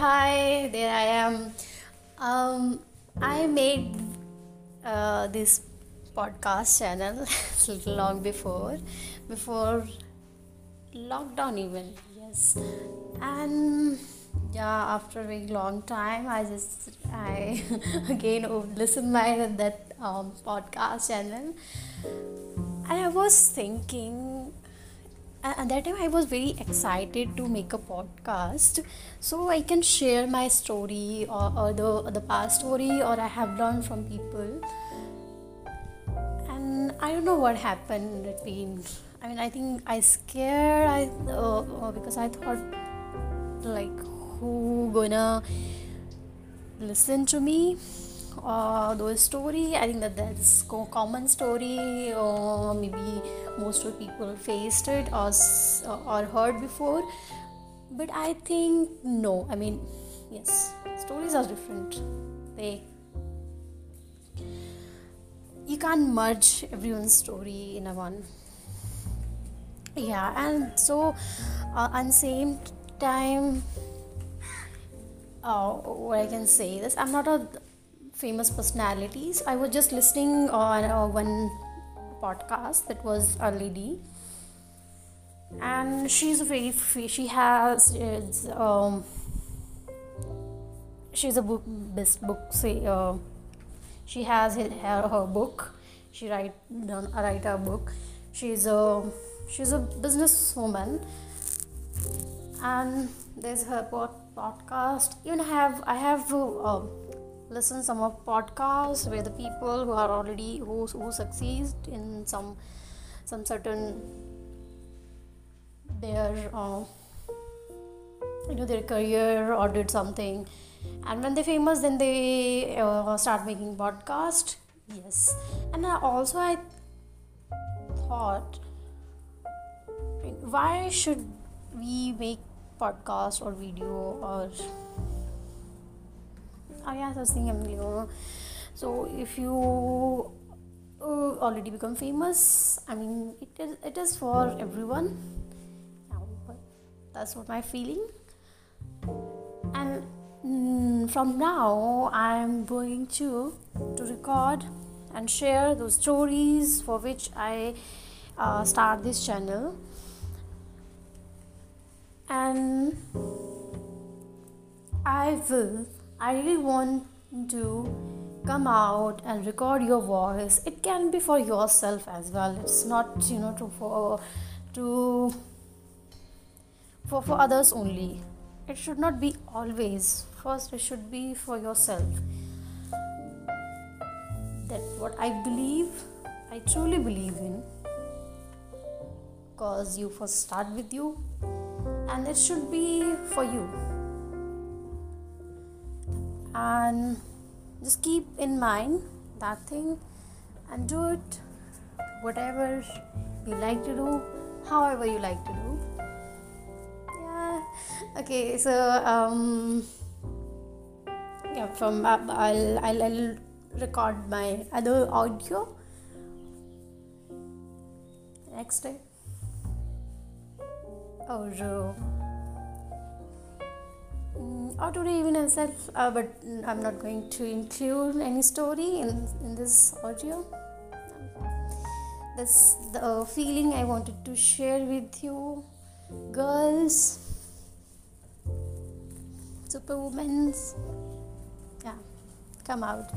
hi, there I am. Um, I made uh, this podcast channel long before, before lockdown even. Yes, and yeah, after a very long time, I just I again listen my that um, podcast channel, and I was thinking at that time i was very excited to make a podcast. So i can share my story or, or the the past story or i have learned from people. And i don't know what happened between i mean i think i scared i uh, uh because i thought like who gonna listen to me uh, those story i think that that's common story or maybe most of people faced it or, or heard before. But i think no i mean yes stories are different. They you can't merge everyone's story in a one. Yeah and so uh, and same time uh, what i can say this i'm not a famous personalities. I was just listening on uh, one podcast that was a lady, and she's a very she has um, she's a book best book say uh, she has her, her book. She write done write a book. She's a she's a businesswoman, and there's her podcast. Even I have I have. Uh, listen some of podcasts where the people who are already who, who succeed in some some certain their uh, you know their career or did something. And when they're famous then they uh, start making podcast. Yes. And I also i thought why should we make podcast or video or oh yeah such thing i'm so if you uh, already become famous i mean it is it is for everyone. But that's what my feeling. And mm, from now i'm going to to record and share those stories for which i uh, start this channel. And i will I really want to come out and record your voice. It can be for yourself as well. It's not you know to for to for for others only. It should not be always. First, it should be for yourself. That what I believe, I truly believe in. Because you first start with you, and it should be for you and just keep in mind that thing and do it whatever you like to do however you like to do. Yeah. Okay so um yeah from uh, I'll, I'll i'll record my other audio. Next day. Oh or today even itself uh, but i'm not going to include any story in, in this audio. That's the feeling i wanted to share with you. Girls superwomen yeah come out.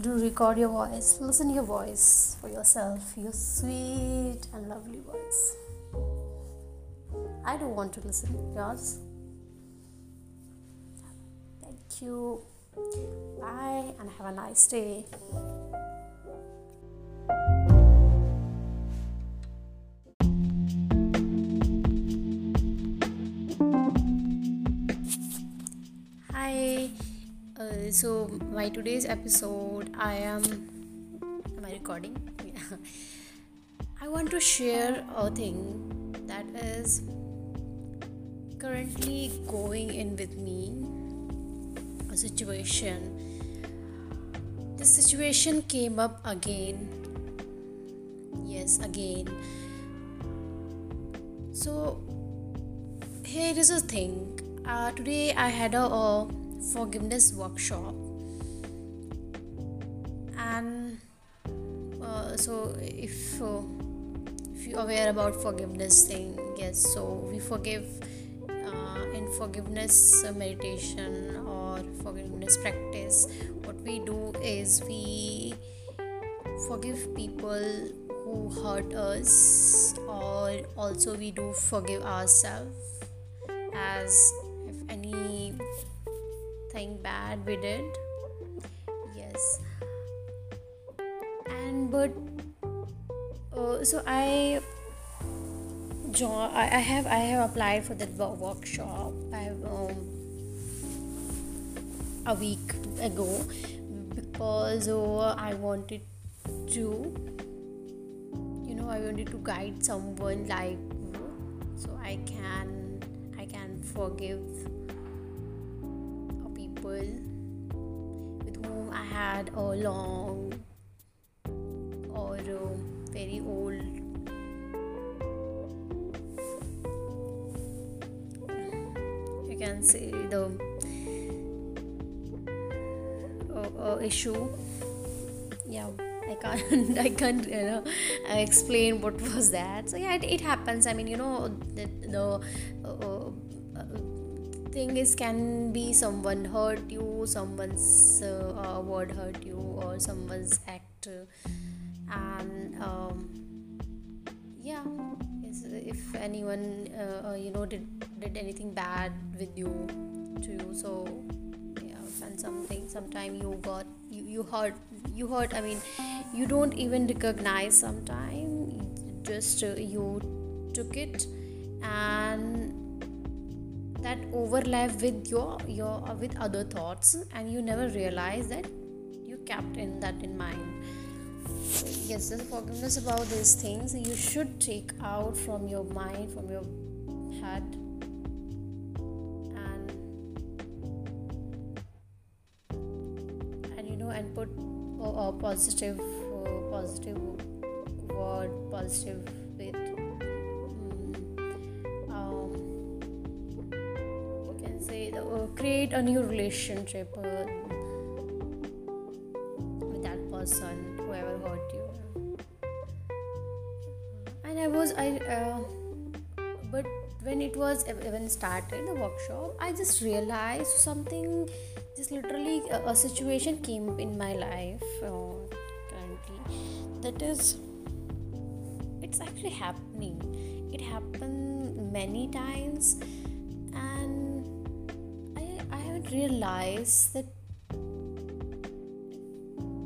Do record your voice. Listen your voice for yourself your sweet and lovely voice. I don't want to listen yours you. Bye and have a nice day. Hi. Uh, so my today's episode, I am. Am I recording? Yeah. I want to share a thing that is currently going in with me situation. This situation came up again. Yes, again. So, here is a thing uh, today I had a, a forgiveness workshop, and uh, so if uh, if you're aware about forgiveness thing, yes, so we forgive uh, in forgiveness meditation or forgiveness practice. What we do is we forgive people who hurt us, or also we do forgive ourselves. As if anything bad we did yes. And but uh, so i I, have i have applied for that workshop. I a week ago because uh, i wanted to you know i wanted to guide someone like you so i can I can forgive people with whom I had a long or a very old you can say the uh, uh, issue. Yeah I can't I can't you know explain what was that. So yeah it, it happens. I mean you know the, the uh, thing is can be someone hurt you someone's uh, uh, word hurt you or someone's act and um, yeah if anyone uh, uh, you know did did anything bad with you to you so something sometime you got you, you hurt you hurt i mean you don't even recognize sometime just uh, you took it and that overlap with your your uh, with other thoughts and you never realize that you kept in that in mind. Yes the forgiveness about these things you should take out from your mind from your head positive uh, positive word positive create a new relationship uh, with that person whoever hurt you. And i was i uh, when it was even started the workshop i just realized something just literally a, a situation came in my life uh, currently. That is it's actually happening. It happened many times realize that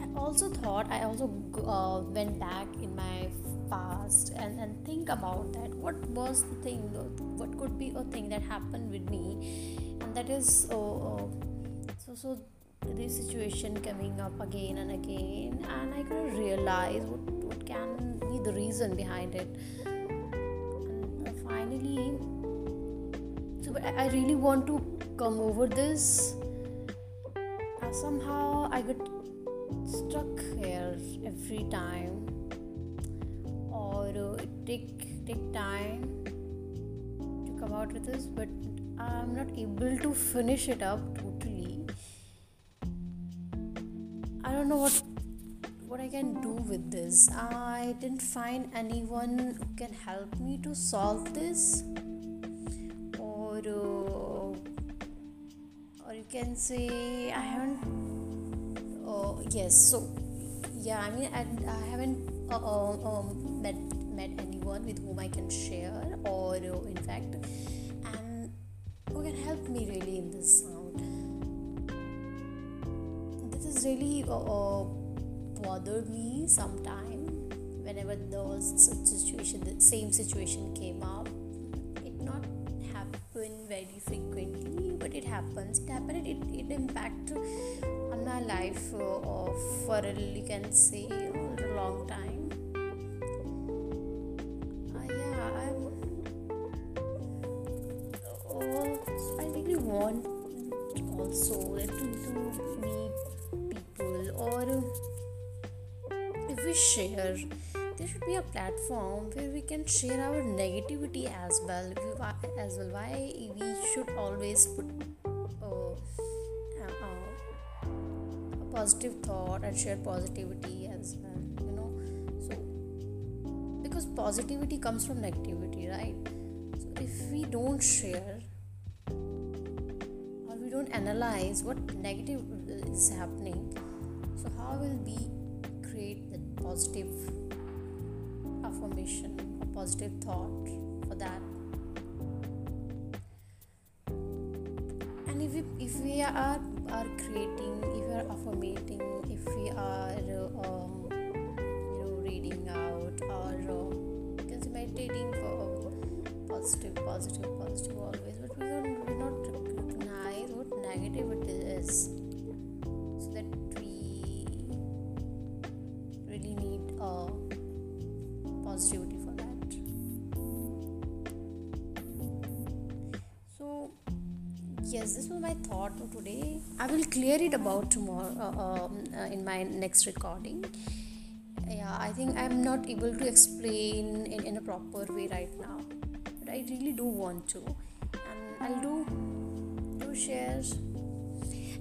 I also thought I also uh, went back in my past and, and think about that what was the thing what could be a thing that happened with me. And that is uh, uh, so so this situation coming up again and again and I couldn't realize what, what can be the reason behind it. And finally so I really want to come over this. Uh, somehow i get stuck here every time or it take take time to come out with this but i'm not able to finish it up totally i don't know what what i can do with this i didn't find anyone who can help me to solve this or uh, you can say I haven't. Uh, yes, so yeah, I mean, I, I haven't uh, uh, um, met met anyone with whom I can share, or uh, in fact, and who can help me really in this sound. This is really uh, uh, bothered me sometime whenever the situation, the same situation came up. It not happen very frequently but it happens it happened it, it impact on my life uh, for you can say a long time we share there should be a platform where we can share our negativity as well. As well why we should always put uh, uh, a positive thought and share positivity as well you know. So because positivity comes from negativity right? So if we don't share or we don't analyze what negative is happening so how will we create the positive affirmation a positive thought for that. And if we if we are are creating if we are affirmating if we are uh, um, you know reading out or uh, meditating for positive positive positive always but we don't we not recognize what negative it is yes this was my thought for today. I will clear it about tomorrow uh, um, uh, in my next recording. Yeah i think i'm not able to explain in, in a proper way right now but i really do want to. And i'll do do share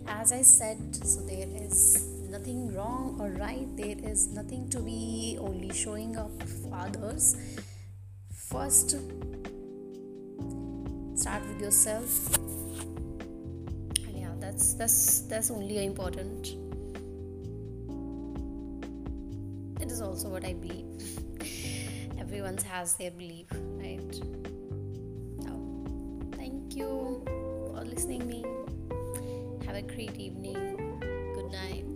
as i said so there is nothing wrong or right. There is nothing to be only showing up others. First start with yourself that's that's that's only important. It is also what i believe. Everyone has their belief right? Now thank you for listening me. Have a great evening. Good night